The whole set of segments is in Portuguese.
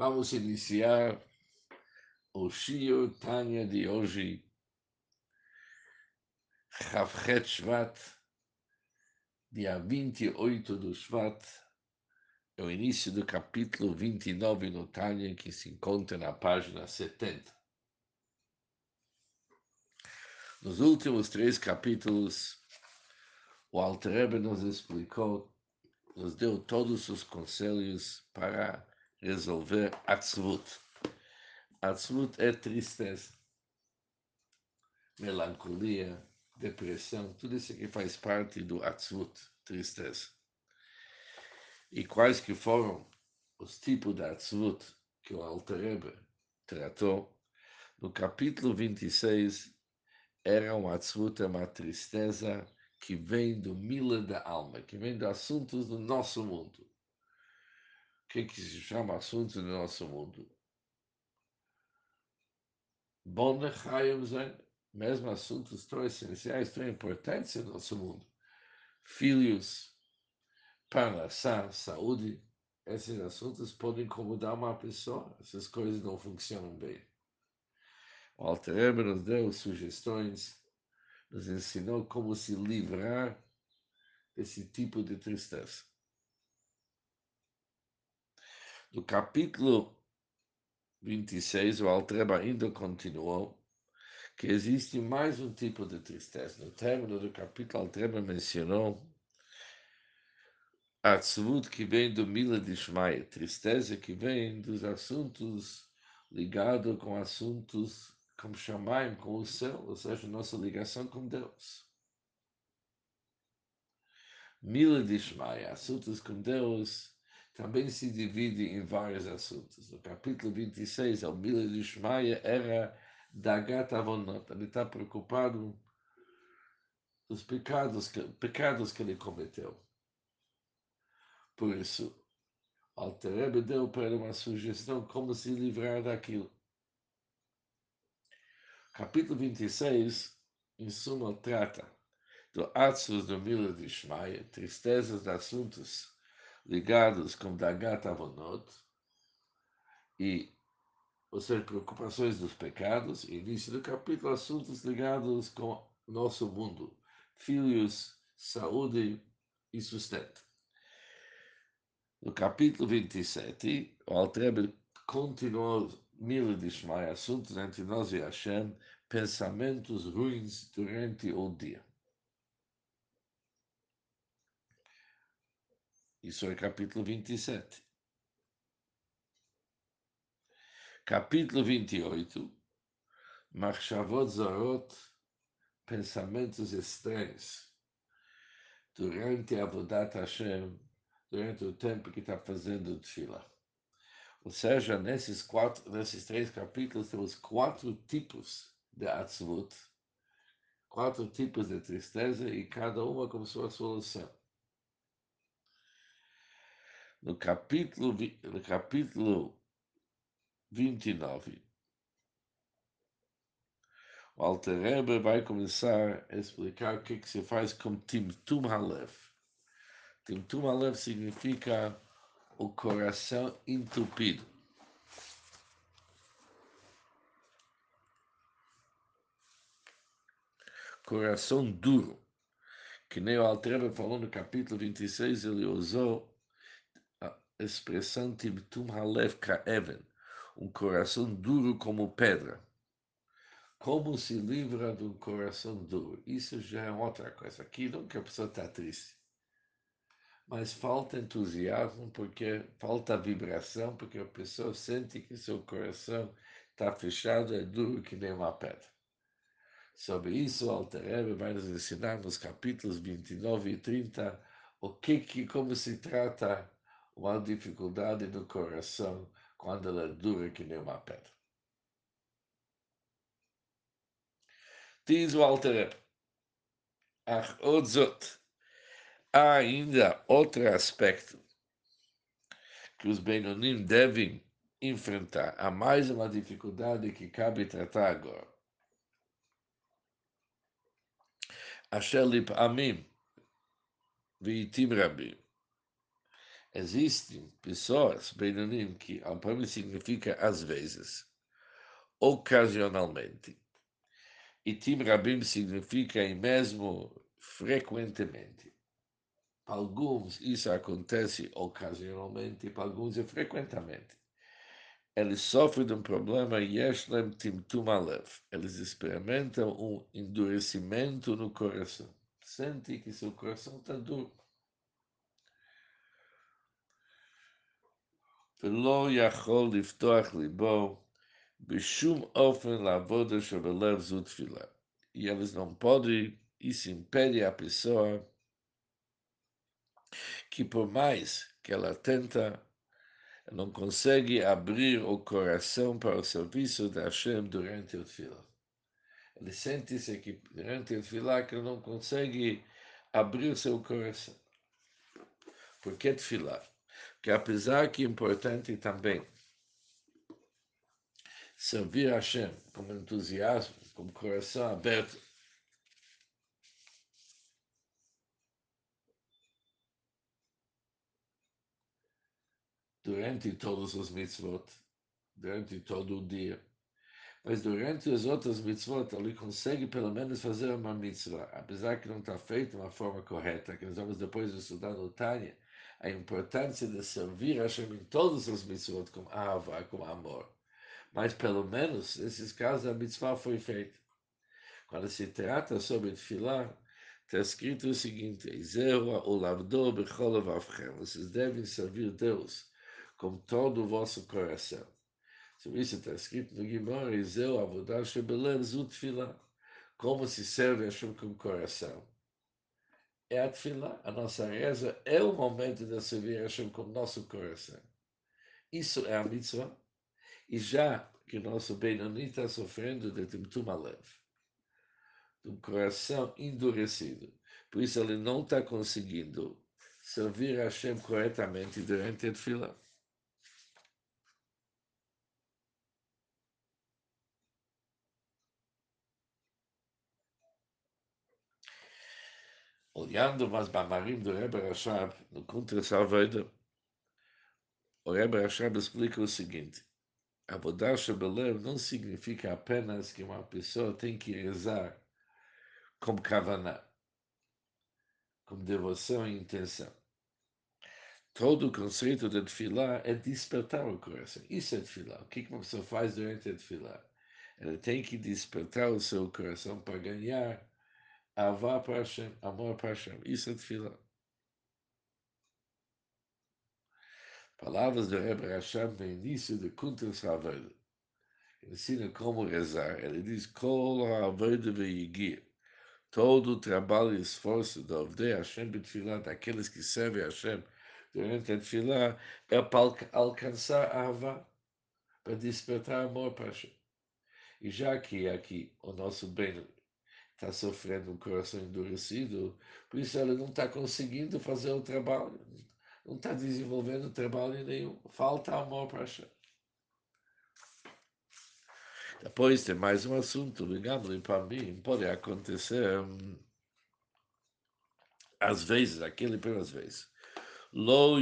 Vamos iniciar o Shio Tanya de hoje, Chavchet Shvat, dia 28 do Shvat, é o início do capítulo 29 no Tanya, que se encontra na página 70. Nos últimos três capítulos, o Alter Rebbe nos explicou, nos deu todos os conselhos para resolver Atzvut. Atzvut é tristeza, melancolia, depressão, tudo isso que faz parte do Atzvut, tristeza. E quais que foram os tipos de Atzvut que o Alter tratou, no capítulo 26, era um Atzvut, é uma tristeza que vem do mila da alma, que vem dos assuntos do nosso mundo que, que se chama assuntos do nosso mundo. Bom mesmo assuntos tão essenciais, tão importantes no nosso mundo. Filhos, parnassá, saúde, esses assuntos podem incomodar uma pessoa, essas coisas não funcionam bem. O Alter nos deu sugestões, nos ensinou como se livrar desse tipo de tristeza. Do capítulo 26, o Altreba ainda continuou que existe mais um tipo de tristeza. No término do capítulo, Altreba mencionou a que vem do Mila de Shmaya, tristeza que vem dos assuntos ligados com assuntos como Shamaim, com o céu, ou seja, nossa ligação com Deus. Mila de Shmaya, assuntos com Deus, também se divide em vários assuntos. No capítulo 26, o Mila de Shmaia era da gata avonot. Ele está preocupado dos pecados que, pecados que ele cometeu. Por isso, Alterebe deu para ele uma sugestão como se livrar daquilo. Capítulo 26, em suma, trata do Atzus do Mila de Shmaia, tristezas de assuntos ligados com Dagat Avonot, e, ou seja, preocupações dos pecados, início do capítulo, assuntos ligados com nosso mundo, filhos, saúde e sustento. No capítulo 27, o Altrebe continuou mil de Shmai, assuntos entre nós e Hashem, pensamentos ruins durante o dia. Isso é capítulo 27. Capítulo 28. Machshavot Zarot, pensamentos estranhos. Durante a Avodat Hashem, durante o tempo que está fazendo o Tfila. Ou seja, nesses, quatro, nesses três capítulos temos quatro tipos de Atzvut, quatro tipos de tristeza e cada uma com sua solução no capítulo, no capítulo 29, o Alter Rebbe vai começar a explicar o que, que se faz com Timtum Halev. Timtum Halev significa o coração entupido. Coração duro. Que nem o Alter Rebbe falou no capítulo 26, ele usou expressão Timtum Halev Ka'even, um coração duro como pedra. Como se livra de um coração duro? Isso já é outra coisa. Aqui que a pessoa está triste. Mas falta entusiasmo, porque falta vibração, porque a pessoa sente que seu coração está fechado, é duro que nem uma pedra. Sobre isso, o Alter vai nos ensinar nos capítulos 29 e 30 o que, que como se trata uma dificuldade no coração quando ela é dura que nem uma pedra. Diz o Alter há ainda outro aspecto que os Benonim devem enfrentar. Há mais uma dificuldade que cabe tratar agora. Asher lip amim, veitim rabim Existem pessoas, Benonim, que mim significa às vezes, ocasionalmente. E Tim Rabim significa e mesmo frequentemente. Para alguns isso acontece ocasionalmente, para alguns é frequentemente. Eles sofrem de um problema Yeshlem Timtum Alev. Eles experimentam um endurecimento no coração. Sente que seu coração está duro. ולא יכול לפתוח ליבו בשום אופן לעבודה שבלב זו תפילה. E eles não podem, isso impede a pessoa que por mais que ela tenta, não consegue abrir o coração para o serviço da Hashem durante o fila. Ele sente-se que durante o fila que não consegue abrir seu coração. Por que filar? Que apesar que é importante também servir a Hashem com entusiasmo, com coração aberto, durante todos os mitzvot, durante todo o dia. Mas durante as outras mitzvot, ele consegue pelo menos fazer uma mitzvah, apesar que não está feito de uma forma correta, que nós vamos depois estudar no Tânia, a importância de servir a Hashem em todos os mitzvot com ava, com amor. Mas pelo menos, nesses casos, a mitzvah foi feita. Quando se trata sobre filar, está escrito o seguinte: Vocês devem servir Deus com todo o vosso coração. Sobre isso está escrito no Gimor, Como se serve a Hashem com o coração é a tefilá, a nossa reza, é o momento de servir a Hashem com o nosso coração. Isso é a mitzvah. E já que o nosso Benoni está sofrendo de Timtum Alev, de um coração endurecido, por isso ele não está conseguindo servir a Hashem corretamente durante a tefilá. Olhando mais Bamarim do Rebbe Rashab, no Contra Salvador, o Rebbe Rashab explica o seguinte: Avodar Shabelev não significa apenas que uma pessoa tem que rezar com kavaná, com devoção e intenção. Todo o conceito de tefilá é despertar o coração. Isso é tefilá. O que uma pessoa faz durante a tefilá? Ela tem que despertar o seu coração para ganhar Avá para amor para. Isso é tefila. Palavras do Rebbe Hashem no início de Kuntres Haved. Ensina como rezar. Ele diz, Kol Haved Veigir. Todo o trabalho e esforço do Avdei Hashem Betfilah, daqueles que servem Hashem durante a Tfilah, é para alcançar a Avá, para despertar amor para Hashem. E já que aqui o nosso bem está sofrendo um coração endurecido, por isso ela não está conseguindo fazer o trabalho, não está desenvolvendo trabalho nenhum, falta amor para Hashem. Depois tem mais um assunto, ligado para mim, pode acontecer hum, às vezes, aquele pelas vezes. Lo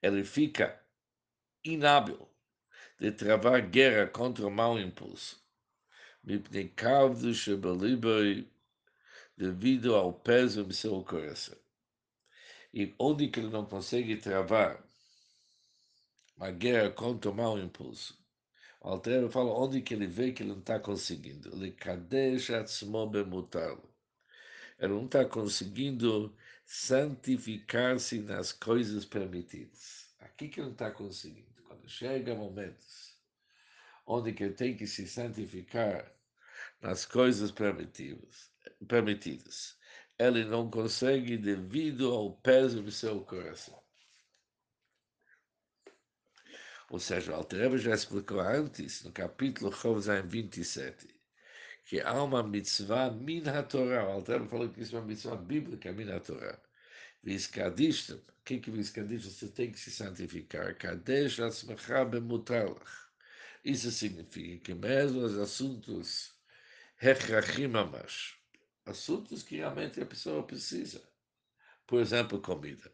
Ele fica inábil de travar guerra contra o mau impulso. devido ao peso do seu coração. E onde que ele não consegue travar uma guerra contra o mau impulso? O Altreva fala onde que ele vê que ele não está conseguindo. Ele kadesh. Ele não está conseguindo santificar-se nas coisas permitidas. Aqui que ele não está conseguindo. Chega momentos onde que tem que se santificar nas coisas permitidas, permitidas, ele não consegue devido ao peso do seu coração. Ou seja, o Altareva já explicou antes, no capítulo Chovzaim 27, que há uma mitzvah min ha-Torah. O Altareva falou que isso é uma mitzvah bíblica min ha-Torah. Viskadishtem, que que Viskadishtem? Você tem que se santificar. Kadesh atzmecha bemutalach. Isso significa que mesmo os assuntos hechrachim amash, assuntos que realmente a pessoa precisa, Por exemplo, comida.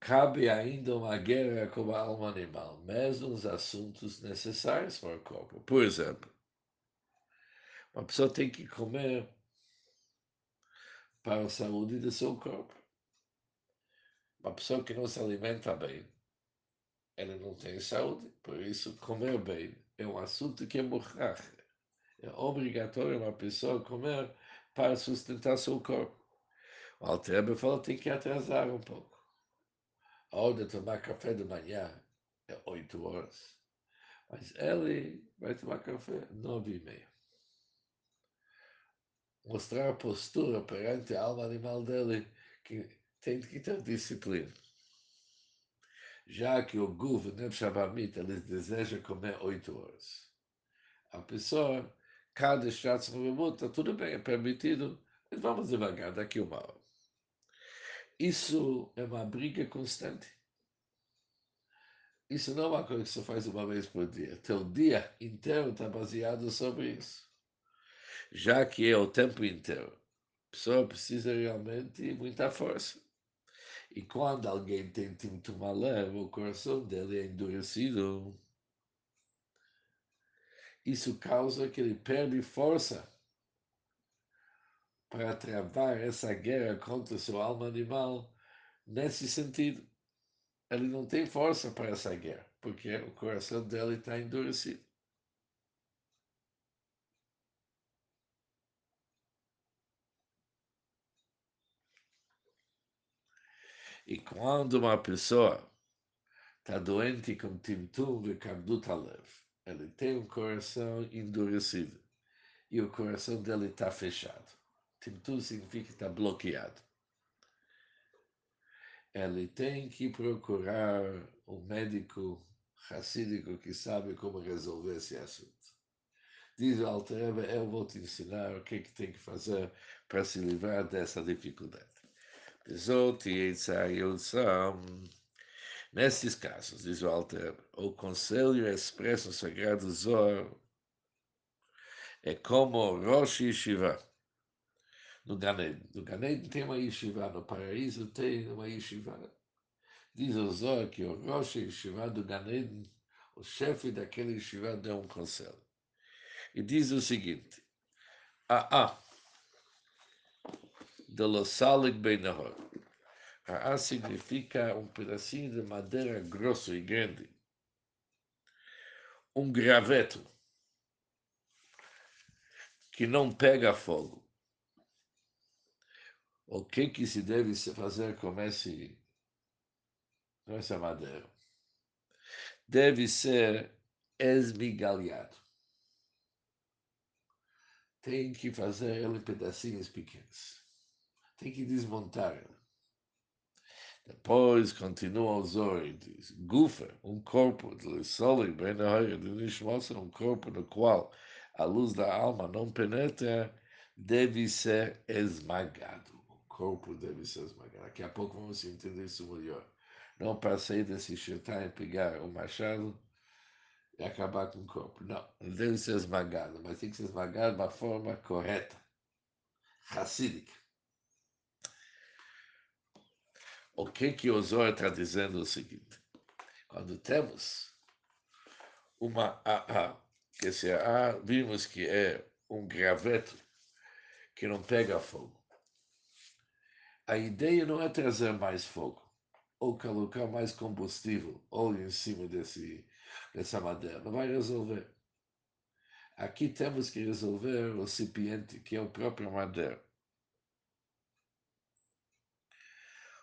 Cabe ainda uma guerra com a alma animal, mesmo os assuntos necessários para o corpo. Por exemplo, uma pessoa tem que comer para a saúde do seu corpo. Uma pessoa que não se alimenta bem, ela não tem saúde. Por isso, comer bem é um assunto que é morrer. É obrigatório uma pessoa comer para sustentar seu corpo. O Altrebe fala que tem que atrasar um pouco. A hora de tomar café de manhã é oito horas. Mas ele vai tomar café nove e meia. Mostrar postura perante a alma animal dele que tem que ter disciplina. Já que o Guv, Neb Shabamit, eles desejam comer oito horas. A pessoa cada Shatz está tudo bem, é permitido, mas vamos devagar, daqui uma hora. Isso é uma briga constante. Isso não é uma coisa que você faz uma vez por dia. Teu dia inteiro está baseado sobre isso. Já que é o tempo inteiro. A pessoa precisa realmente muita força. E quando alguém tem tinto malé, o coração dele é endurecido isso causa que ele perde força para travar essa guerra contra sua alma animal nesse sentido. Ele não tem força para essa guerra, porque o coração dele está endurecido. E quando uma pessoa está doente com timtum e kardut alev, ele tem um coração endurecido e o coração dele está fechado. Timtum significa que está bloqueado. Ele tem que procurar um médico racídico que sabe como resolver esse assunto. Diz o Altereba, eu vou te ensinar o que, é que tem que fazer para se livrar dessa dificuldade. Yitzhak Nesses casos, diz o Alter, o conselho expresso no Sagrado Zohar é como Rosh Yeshiva. No Ganeden. No Ganeden tem uma Yeshiva, no paraíso tem uma Yeshiva. Diz o Zohar que o Rosh Yeshiva do Ganeden, o chefe daquele Yeshiva, deu um conselho. E diz o seguinte, a A, de Lo Salig Beinahor, a significa um pedacinho de madeira grosso e grande. Um graveto que não pega fogo. O que, que se deve fazer com, esse, com essa madeira? Deve ser esmigalhado. Tem que fazer ele pedacinhos pequenos. Tem que desmontar. Depois continua o Zohar e diz, Gufa, um corpo de Soli, hora de Nishmosa, um corpo no qual a luz da alma não penetra, deve ser esmagado. O corpo deve ser esmagado. Daqui a pouco vamos entender isso melhor. Não para sair desse shaitan e pegar o machado e acabar com o corpo. Não, deve ser esmagado, mas tem que ser esmagado de uma forma correta, racídica. O que que o Zohar está dizendo é o seguinte, quando temos uma AA, que esse AA vimos que é um graveto que não pega fogo, a ideia não é trazer mais fogo, ou colocar mais combustível, óleo em cima desse, dessa madeira, não vai resolver. Aqui temos que resolver o recipiente, que é o próprio madeira.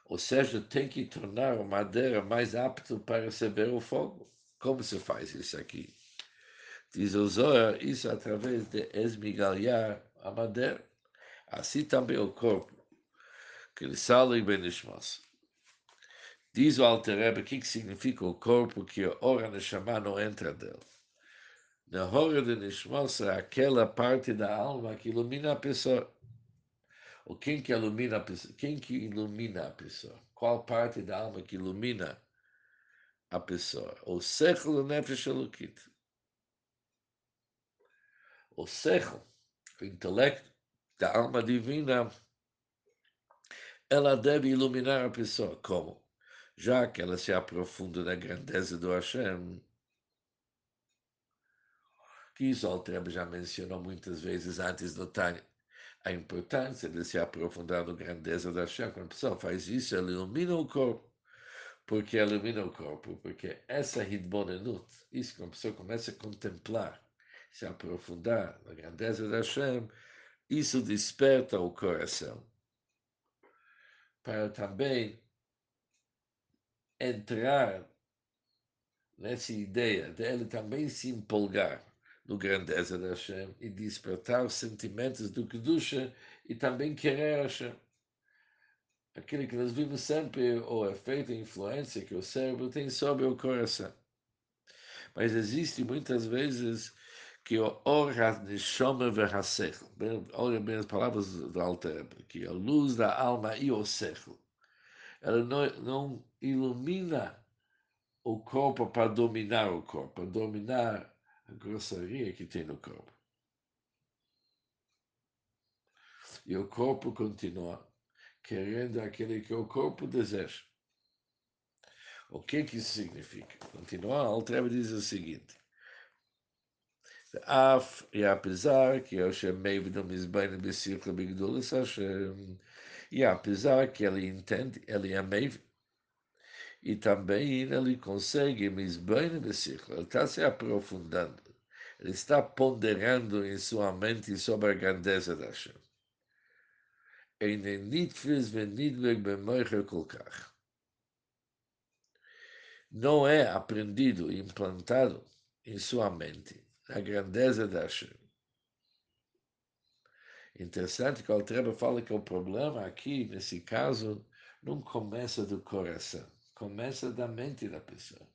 Ou seja, tem que tornar a madeira mais apta para receber o fogo. Como se faz isso aqui? Diz o Zohar, isso através de esmigalhar a madeira. Assim também o corpo, que ele sale bem Diz o Alterebe, o que, significa o corpo que a hora de chamar não entra dele. Na hora de Nishmos é aquela parte da alma que ilumina a pessoa. O quem que ilumina a pessoa? Quem que ilumina a pessoa? Qual parte da alma que ilumina a pessoa? O sechel nefesh elokit. O sechel, o intelecto, da alma divina, ela deve iluminar a pessoa. Como? Já que ela se aprofunda na grandeza do Hashem, que isso Altrebe já mencionou muitas vezes antes no Tânia, a importância de se aprofundar na grandeza da Hashem. Quando a pessoa faz isso, ela ilumina o corpo. Porque ilumina o corpo, porque essa Hidbonenut, isso que a pessoa começa a contemplar, se aprofundar na grandeza da Hashem, isso desperta o coração para também entrar nessa ideia de ele também se empolgar no grandeza da Hashem e despertar os sentimentos do Kedusha e também querer Hashem. Aquilo que nós vimos sempre, o efeito e influência que o cérebro tem sobre o coração. Mas existe muitas vezes que o Or HaNeshama VeHasechel, olha bem as palavras do Alter, que a luz da alma e o Sechel, ela não, não ilumina o corpo para dominar o corpo, para dominar a grossaria que tem no corpo. E o corpo continua querendo aquele que o corpo deseja. O que que isso significa? Continua, a Altreba diz o seguinte, Af, e apesar que Hashem Meividim Mizbain Bessirka Bigdulis Hashem, e apesar que ele entende, ele é e também ele consegue ele está se aprofundando, ele está ponderando em sua mente sobre a grandeza da Hashem. Não é aprendido implantado em sua mente a grandeza da Hashem. Interessante que o Altreba fala que o problema aqui, nesse caso, não começa do coração, começa da mente da pessoa.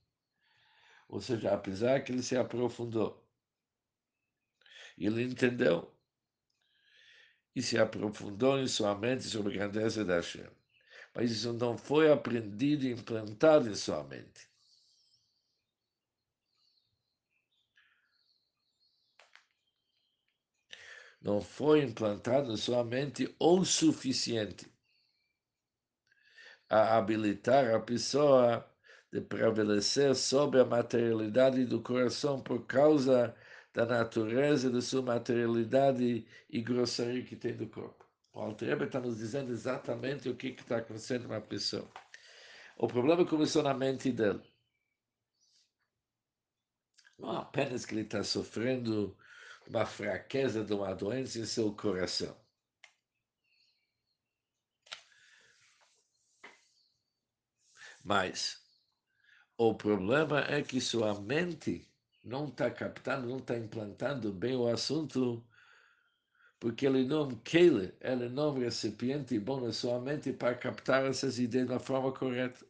Ou seja, apesar que ele se aprofundou, ele entendeu e se aprofundou em sua mente sobre a grandeza da Hashem. Mas isso não foi aprendido e implantado em sua mente. não foi implantado na sua mente o suficiente a habilitar a pessoa de prevalecer sobre a materialidade do coração por causa da natureza de sua materialidade e grossaria que tem do corpo. O Altrebe está nos dizendo exatamente o que está acontecendo na pessoa. O problema começou na mente dele. Não apenas que ele está sofrendo uma fraqueza de uma doença em seu coração. Mas o problema é que sua mente não está captando, não está implantando bem o assunto, porque ele não queira, ele não é recipiente bom na sua mente para captar essas ideias da forma correta.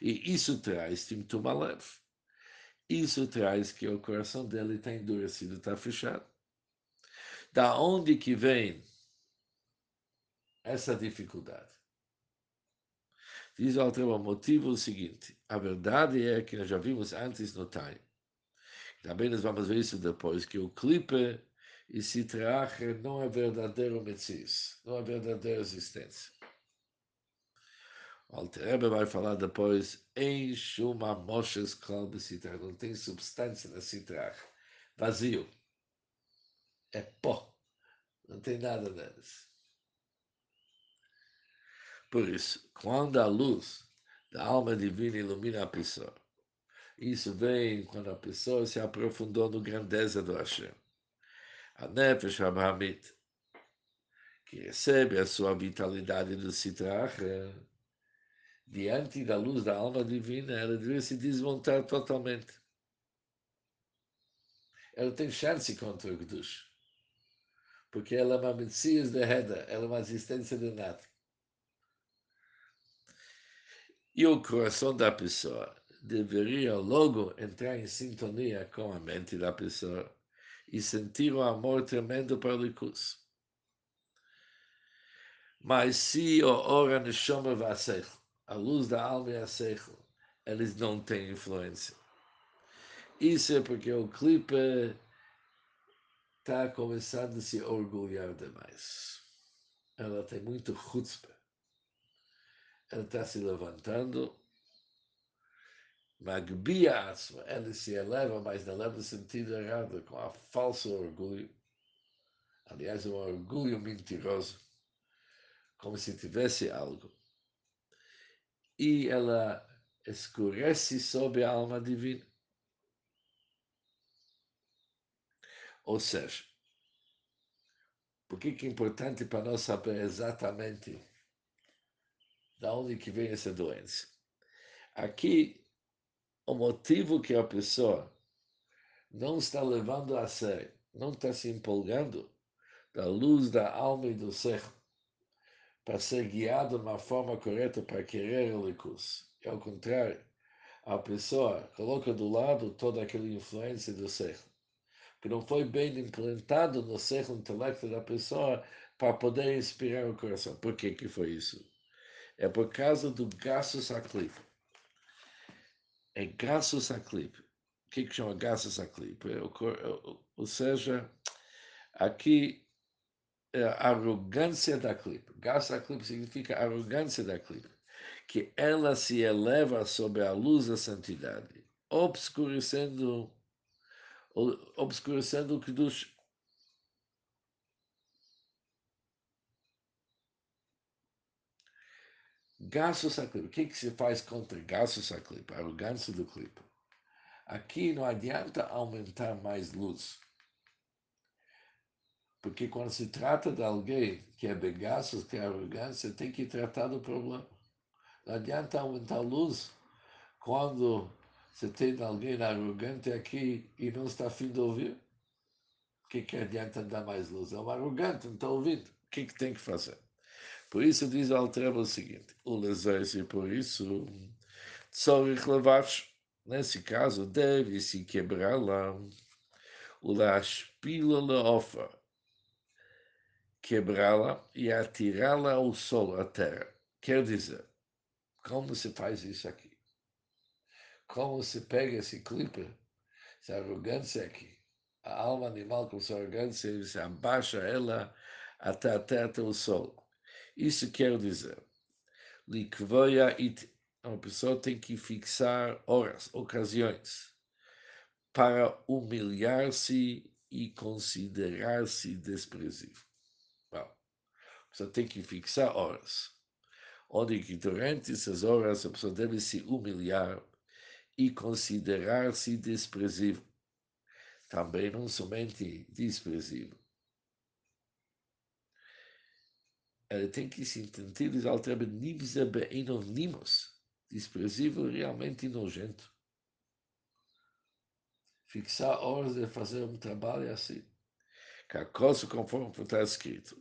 E isso traz sintoma leve. Isso traz que o coração dele está endurecido, está fechado. Da onde que vem essa dificuldade? Diz o Altreba, o motivo é o seguinte, a verdade é que nós já vimos antes no time, também nós vamos ver isso depois, que o clipe e Sitrache não é verdadeiro Metzies, não é verdadeira existência. O Alterebe vai falar depois, em Shuma Moshes Klal Besitrach, não tem substância na Sitrach, vazio, é pó, não tem nada deles. Por isso, quando a luz da alma divina ilumina a pessoa, isso vem quando a pessoa se aprofundou no grandeza do Hashem. A Nefesh Abrahamit, que recebe a sua vitalidade do Sitrach, diante da luz da alma divina, ela deve se desmontar totalmente. Ela tem chance contra o Kedush, porque ela é uma Messias de Reda, ela é uma existência de nada. E o coração da pessoa deveria logo entrar em sintonia com a mente da pessoa e sentir o um amor tremendo para o Likus. Mas se o ora neshama vasech, a luz da alma e a seichel, eles não têm influência. Isso é porque o clipe está começando a se orgulhar demais. Ela tem muito chutzpah. Ela está se levantando, magbia asma, ela se eleva, mas não leva no sentido errado, com a falso orgulho. Aliás, um orgulho mentiroso, como se tivesse algo. E ela escurece sobre a alma divina. Ou seja, por que é importante para nós saber exatamente da onde que vem essa doença? Aqui, o motivo que a pessoa não está levando a sério, não está se empolgando da luz da alma e do ser para ser guiado de uma forma correta para querer o. É ao contrário, a pessoa coloca do lado toda aquela influência do ser que não foi bem implantado no ser intelecto da pessoa para poder inspirar o coração. Por que, que foi isso? É por causa do gasus aclip. É gasus aclip. O que, que chama gasus aclip? É ou seja, aqui é arrogância da clipe. Gasus aclip significa arrogância da clipe. Que ela se eleva sobre a luz da santidade, obscurecendo obscurecendo o que Gastos a. O que, que se faz contra gastos a? A arrogância do clipe. Aqui não adianta aumentar mais luz. Porque quando se trata de alguém que é begastos, que é arrogância, tem que tratar do problema. Não adianta aumentar a luz quando você tem alguém arrogante aqui e não está afim de ouvir que, que adianta dar mais luz? É um arrogante, não está ouvindo. O que, que tem que fazer? Por isso diz o Altreba o seguinte, o lezeis e por isso, tzorich levash, nesse caso, deve-se quebrá-la, o laspila leofa, quebrá-la e atirá-la ao solo, à terra. Quer dizer, como se faz isso aqui? Como se pega esse clipe, essa arrogância aqui, a alma animal com sua arrogância, se abaixa ela até, até, até o sol. Isso quer dizer, likvoya it, uma pessoa tem que fixar horas, ocasiões, para humilhar-se e considerar-se desprezível. Bom, a pessoa tem que fixar horas, onde que durante essas horas a pessoa deve se humilhar e considerar-se desprezível também não somente desprezível. Ele tem que se entender alterbe nimse beinonimos, desprezível realmente nojento. Fixar horas de fazer um trabalho assim. Cacoso conforme está escrito.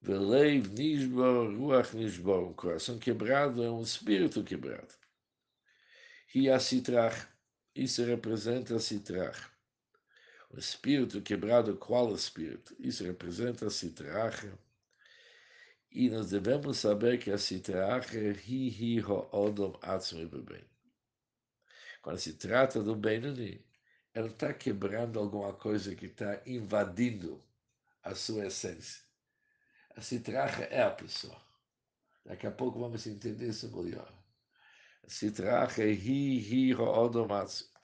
Veleiv nishbor, ruach nishbor, um coração quebrado é um espírito quebrado. E a citrach, isso representa a Sitrach. O espírito quebrado, qual espírito? Isso representa a Sitrach. E nós devemos saber que a Sitrach é hi hi ho odom atzmi bem. Quando se trata do Benoni, ele está quebrando alguma coisa que está invadindo a sua essência. A Sitrach é a pessoa. Daqui a pouco vamos entender isso melhor. Sitrach é hi hi ho odom atzmi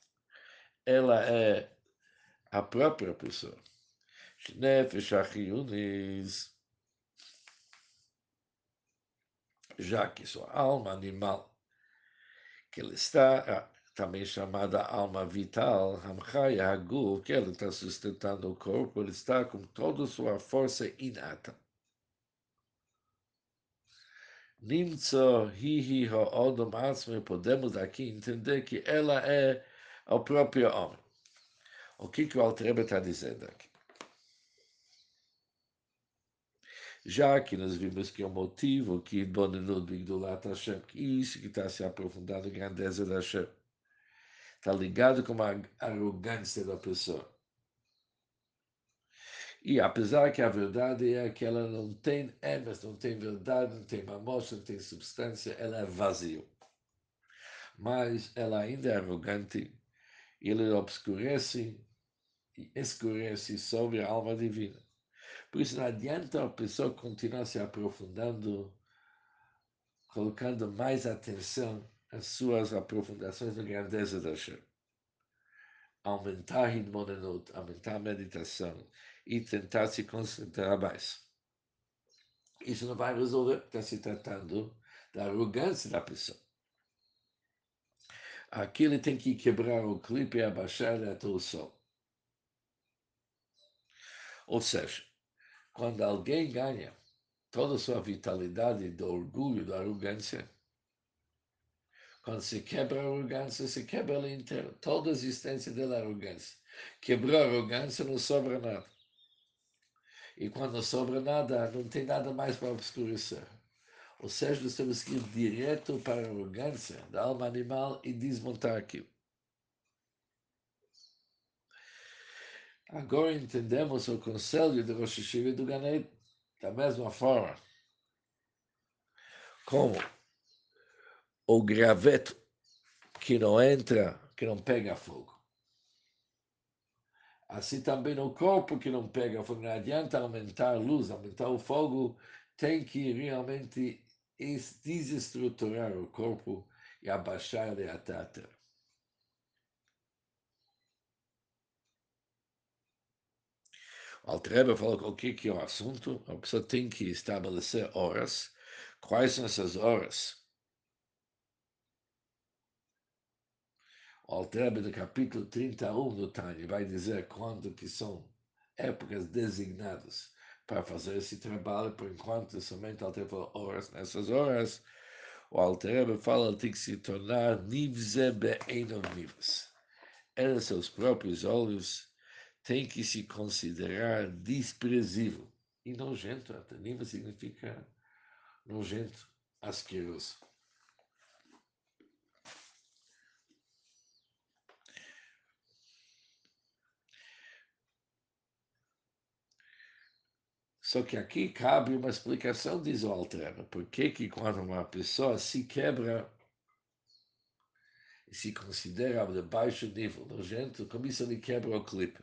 ela é a própria pessoa. Nefesh Achiyunis, já que sua alma animal, que ela está também chamada alma vital, que ela está sustentando o corpo, ele está com toda sua força inata. Nimtzo hihi ha'odom atzme, podemos aqui entender que ela é ao próprio homem. O que, que o Altreba está dizendo aqui? Já que nós vimos que é o motivo que Bonanud Bigdulat Hashem, que isso que está se aprofundando em grandeza da Hashem, está ligado com a arrogância da pessoa. E apesar que a verdade é que ela não tem emes, não tem verdade, não tem mamosha, não tem substância, ela é vazio. Mas ela ainda é arrogante ele obscurece e escurece sobre a alma divina. Por isso não adianta a pessoa continuar se aprofundando, colocando mais atenção às suas aprofundações na grandeza da Hashem. Aumentar a Hidmonenut, aumentar a meditação e tentar se concentrar mais. Isso não vai resolver, está se tratando da arrogância da pessoa. Aqui ele tem que quebrar o clipe e abaixar até o sol. Ou seja, quando alguém ganha toda a sua vitalidade do orgulho, da arrogância, quando se quebra a arrogância, se quebra ela inteira. Toda a existência da arrogância. Quebrou a arrogância, não sobra nada. E quando sobra nada, não tem nada mais para obscurecer. Ou seja, nós temos que ir direto para a arrogância da alma animal e desmontar aquilo. Agora entendemos o conselho de Rosh Hashiva do Ganet da mesma forma como o graveto que não entra, que não pega fogo. Assim também o corpo que não pega fogo, não adianta aumentar a luz, aumentar o fogo, tem que realmente desestruturar o corpo e abaixar ele até a terra. O Altreba falou o que, é o assunto, a pessoa tem que estabelecer horas. Quais são essas horas? O Altreba, no capítulo 31 do Tânia, vai dizer quando que são épocas designadas para fazer esse trabalho, por enquanto somente falou horas. Nessas horas, o Altreba fala tem que se tornar nivze be'enov nivs. Eles, seus próprios olhos, tem que se considerar desprezível e nojento. Até nível significa nojento, asqueroso. Só que aqui cabe uma explicação, diz o Alterna. Por que, que quando uma pessoa se quebra e se considera de baixo nível, nojento, como isso ele quebra o clipe?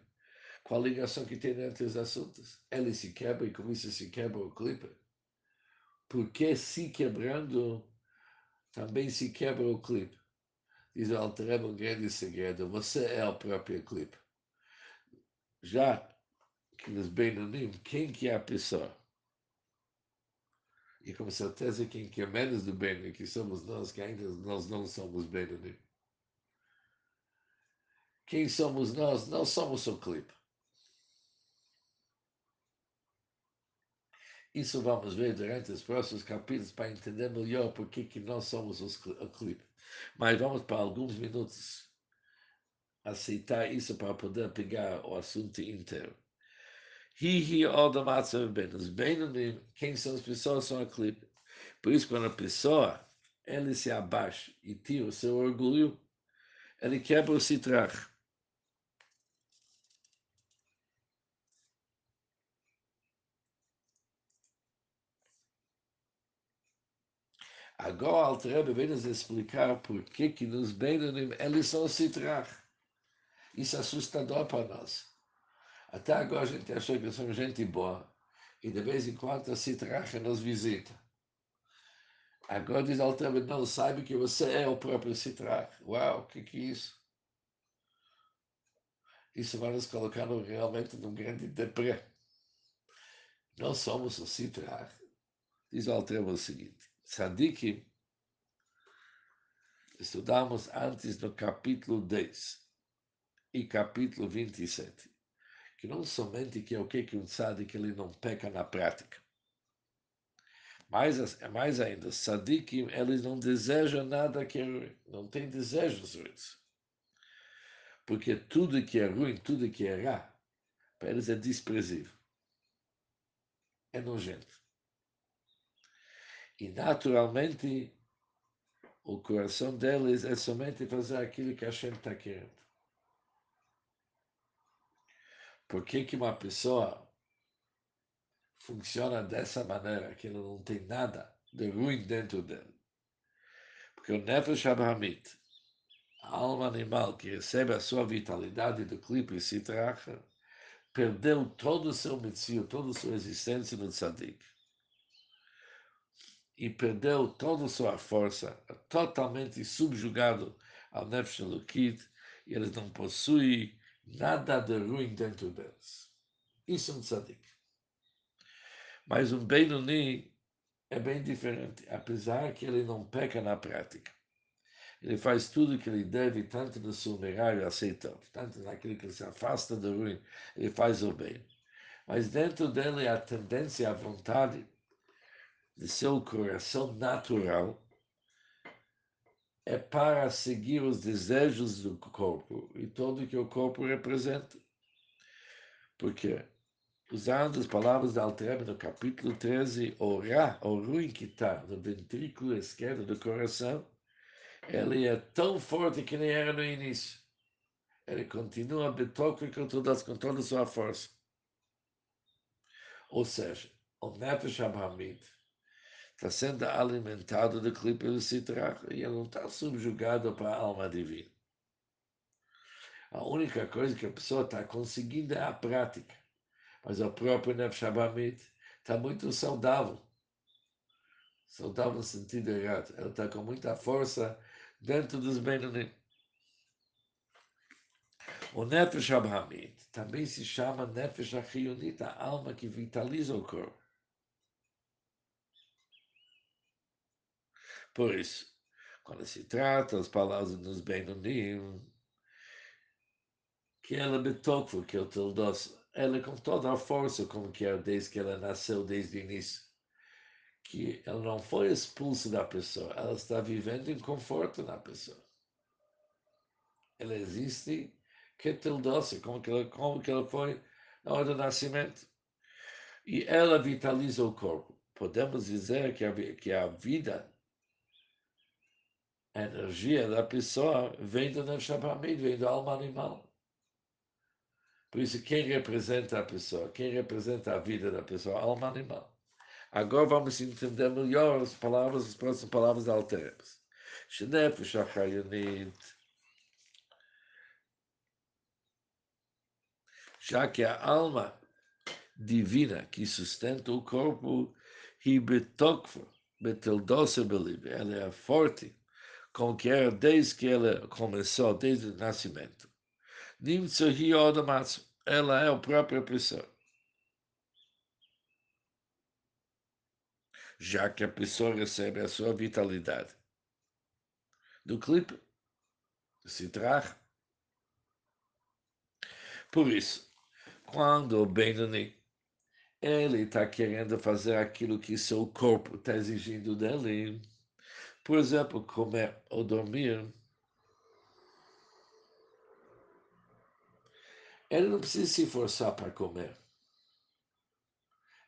Qual a ligação que tem entre os assuntos? Ele se quebra e com isso se quebra o clipe. Porque se quebrando, também se quebra o clipe. Diz o Altereba um grande segredo. Você é o próprio clipe. Já nos Benonim, quem que é a pessoa? E com certeza quem que é menos do Benonim, que somos nós, que ainda nós não somos Benonim. Quem somos nós? Nós somos o clipe. Isso vamos ver durante os próximos capítulos para entender melhor por que nós somos os, o clipe. Mas vamos para alguns minutos aceitar isso para poder pegar o assunto inteiro. Hihi Odom Atzav Ben. Os Benonim, quem são as pessoas, são a clipe. Por isso, quando a pessoa ele se abaixa e tira o seu orgulho, ele quebra o citrach. Agora, Altrebe vem nos explicar por que, que nos Benonim eles são citrach. Isso é assustador para nós. Até agora a gente achou que somos gente boa. E de vez em quando a citrach nos visita. Agora diz Altrebe, não sabe que você é o próprio citrach. Uau, o que, que é isso? Isso vai nos colocar realmente num grande deprê. Nós somos o citrach. Diz Altrebe o seguinte. Tzadikim, estudamos antes no capítulo 10 e capítulo 27, que não somente que é o que, que um tzadik ele não peca na prática, mas mais ainda, tzadikim, eles não desejam nada que é ruim, não têm desejos ruins. Porque tudo que é ruim, tudo que é errar, para eles é desprezível. É nojento. E naturalmente o coração deles é somente fazer aquilo que a gente está querendo. Por que, que uma pessoa funciona dessa maneira, que ela não tem nada de ruim dentro dele? Porque o Nefesh Abrahamit, a alma animal que recebe a sua vitalidade do clipe e se traja, perdeu todo o seu metzio, toda a sua existência no tzadik. E perdeu toda a sua força, totalmente subjugado ao Nefesh Elokit, e eles não possuem nada de ruim dentro deles. Isso é um tzadik. Mas um Benoni é bem diferente, apesar que ele não peca na prática. Ele faz tudo o que ele deve, tanto no seu merário aceitável, tanto naquilo que ele se afasta do ruim, ele faz o bem. Mas dentro dele a tendência, a vontade de seu coração natural é para seguir os desejos do corpo e tudo que o corpo representa. Porque, usando as palavras da Altrebe no capítulo 13, o ra, o ruim que está no ventrículo esquerdo do coração, ele é tão forte que nem era no início. Ele continua betóquico com toda, com toda a sua força. Ou seja, o Nefesh Abhamid está sendo alimentado do clipe do Citrach e ele não está subjugado para a alma divina. A única coisa que a pessoa está conseguindo é a prática. Mas o próprio Nefesh Abhamid está muito saudável. Saudável no sentido errado. Ele está com muita força dentro dos Benonim. O Nefesh Abhamid também se chama Nefesh Achionit, a alma que vitaliza o corpo. Por isso, quando se trata as palavras nos Benonim, que ela betokva, que é o Tildos, ela com toda a força, como que é desde que ela nasceu, desde o início que ela não foi expulsa da pessoa, ela está vivendo em conforto na pessoa. Ela existe que doce, como que ela, como que ela foi na hora do nascimento. E ela vitaliza o corpo. Podemos dizer que a, que a vida, a energia da pessoa vem do Nefshabamid, vem do alma animal. Por isso, quem representa a pessoa? Quem representa a vida da pessoa? Alma animal. Agora vamos entender melhor as palavras, as próximas palavras da Alterebs. Shenefesh Achayonit. Já que a alma divina que sustenta o corpo, Hibetokva, Beteldosa Believe, ela é forte, que era desde que ela começou, desde o nascimento. Nimtsu Hi Odamatsu, ela é a própria pessoa. já que a pessoa recebe a sua vitalidade. Do clipe, se traz. Por isso, quando o Benoni ele está querendo fazer aquilo que seu corpo está exigindo dele, por exemplo, comer ou dormir, ele não precisa se forçar para comer.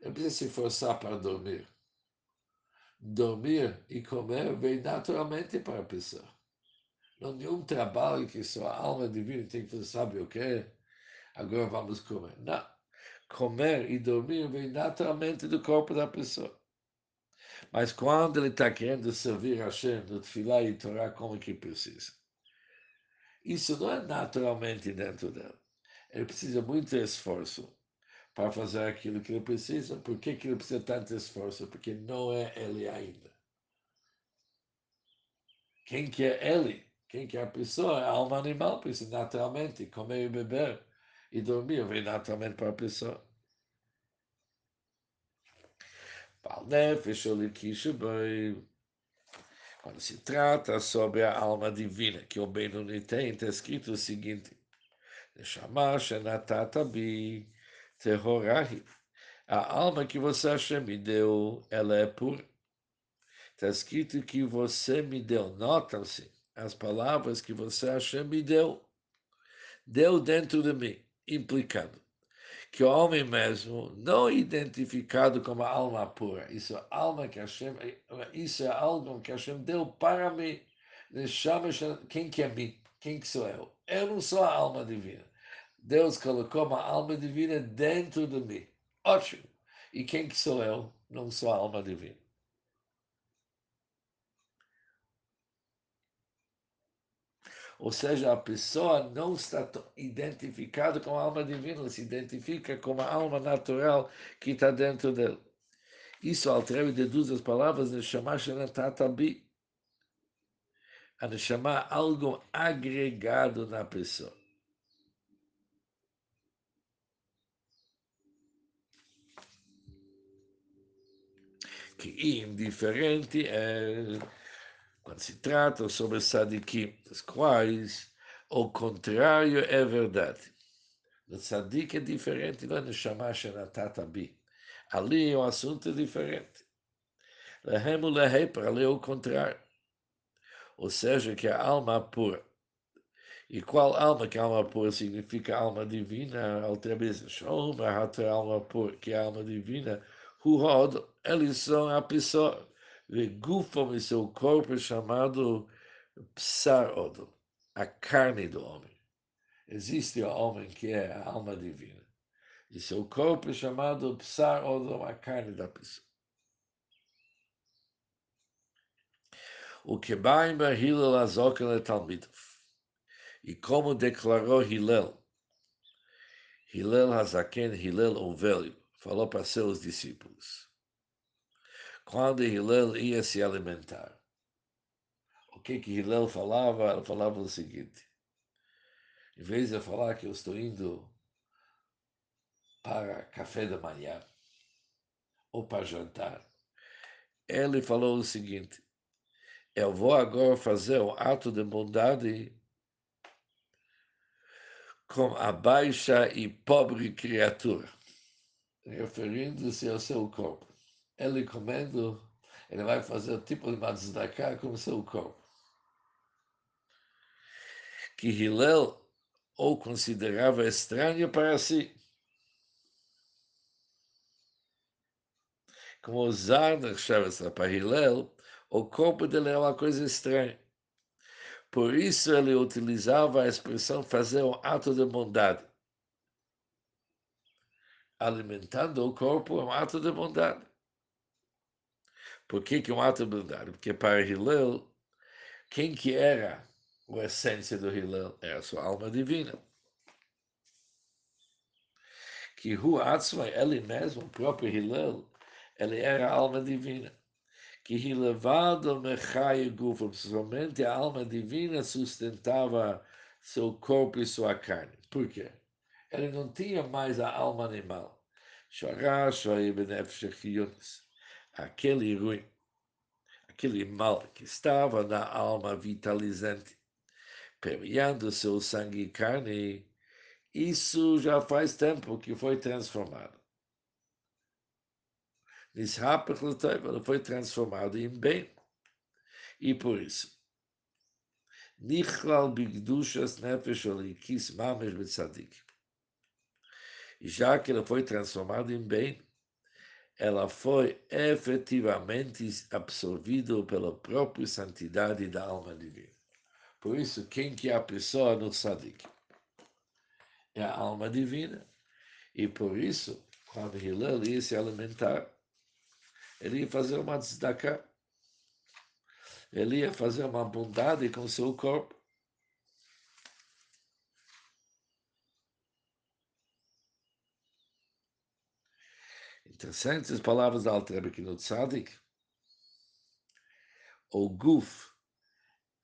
Ele precisa se forçar para dormir dormir e comer vem naturalmente para a pessoa. Não nenhum trabalho que sua alma divina tem que fazer, sabe o quê? Agora vamos comer. Não. Comer e dormir vem naturalmente do corpo da pessoa. Mas quando ele está querendo servir a Hashem no Tfilah e Torá como que precisa. Isso não é naturalmente dentro dele. Ele precisa muito esforço para fazer aquilo que ele precisa. Por que, que ele precisa tanto esforço? Porque não é ele ainda. Quem que é ele? Quem que é a pessoa? A alma animal precisa naturalmente comer e beber e dormir, vem naturalmente para a pessoa. Quando se trata sobre a alma divina que o Benoni tem, está escrito o seguinte. A alma que você Hashem me deu, ela é pura. Está escrito que você me deu. Notam-se as palavras que você Hashem me deu. Deu dentro de mim, implicando que o homem mesmo, não identificado como alma pura, isso é alma que Hashem, isso é algo que Hashem deu para mim. Quem que é mim? Quem que sou eu? Eu não sou a alma divina. Deus colocou uma alma divina dentro de mim. Ótimo. E quem que sou eu? Não sou a alma divina. Ou seja, a pessoa não está identificada com a alma divina, ela se identifica com a alma natural que está dentro dele. Isso altera e deduz as palavras Neshama Shenatatabi. A Neshama algo agregado na pessoa. Que indiferente é quando se trata sobre sadikim, dos quais o contrário é verdade. O sadik é diferente do Neshama Shenatatabi. Ali o assunto é diferente. Lehem leheper, ali é o contrário. Ou seja, que a alma pura. E qual alma? Que alma pura significa alma divina? Outra vez, Shomer, alma pura, que é alma divina. Hurod, eles são a pessoa. Gufam e seu corpo chamado Psar Odom, a carne do homem. Existe o homem que é a alma divina. E seu corpo é chamado Psar Odom, a carne da pessoa. O que Baima Hillel Azokel Talmidov. E como declarou Hillel, Hillel Hazaken, Hillel o velho, falou para seus discípulos. Quando Hillel ia se alimentar, o que que Hillel falava? Ele falava o seguinte, em vez de falar que eu estou indo para café da manhã ou para jantar. Ele falou o seguinte: eu vou agora fazer um ato de bondade com a baixa e pobre criatura, referindo-se ao seu corpo. Ele comendo, ele vai fazer tipo de tzedakah com o seu corpo. Que Hillel ou considerava estranho para si. como o Zarnach chama para Hillel, o corpo dele é uma coisa estranha. Por isso ele utilizava a expressão fazer um ato de bondade. Alimentando o corpo é um ato de bondade. Por que, que é um ato bondade? Porque para Hillel, quem que era a essência do Hillel? Era a sua alma divina. Que Hu Atzma, ele mesmo, o próprio Hillel, ele era a alma divina. Que levado mechai gufo, somente a alma divina sustentava seu corpo e sua carne. Por quê? Ele não tinha mais a alma animal. Aquele ruim, aquele mal que estava na alma vitalizante, permeando seu sangue e carne, isso já faz tempo que foi transformado. Ela foi transformado em bem. E por isso, Nichlal Bigdushas Nefesh Olikis Mamesh Betzadik. Já que ela foi transformada em bem, ela foi efetivamente absorvida pela própria santidade da alma divina. Por isso, quem que é a pessoa no Sadik? É a alma divina. E por isso, quando Hillel ia se alimentar, ele ia fazer uma tzedakah. Ele ia fazer uma bondade com seu corpo. Interessantes palavras da aqui no Tzadik. O guf,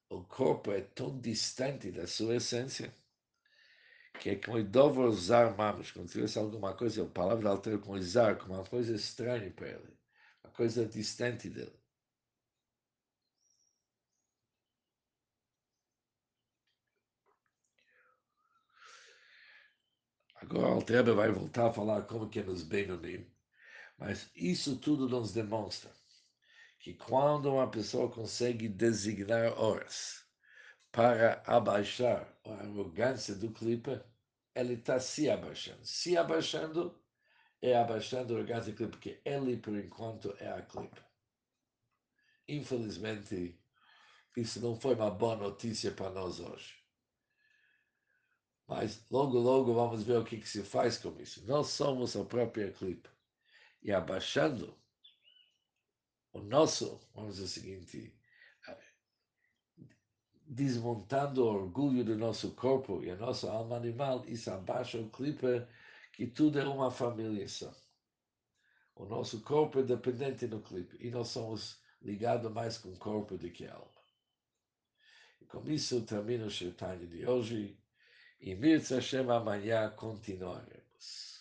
o corpo é tão distante da sua essência que é como Dover Zar Mamish, quando tivesse alguma coisa, a palavra da Alter com Zar, como uma coisa estranha para ele coisa distante dele. Agora o Altrebe vai voltar a falar como que é nos Benonim, mas isso tudo nos demonstra que quando uma pessoa consegue designar horas para abaixar a arrogância do clipe, ele está se abaixando. Se abaixando, é abaixando o orgasmo clipe, porque ele, por enquanto, é a clipe. Infelizmente, isso não foi uma boa notícia para nós hoje. Mas logo, logo vamos ver o que, que se faz com isso. Nós somos a própria clipe. E abaixando o nosso, vamos dizer o seguinte, desmontando o orgulho do nosso corpo e a nossa alma animal, isso abaixa o clipe que tudo é uma família só. O nosso corpo é dependente do clipe e nós somos ligados mais com o corpo do que a alma. E com isso termino o Shaitanya de hoje e Mirza Hashem amanhã continuaremos.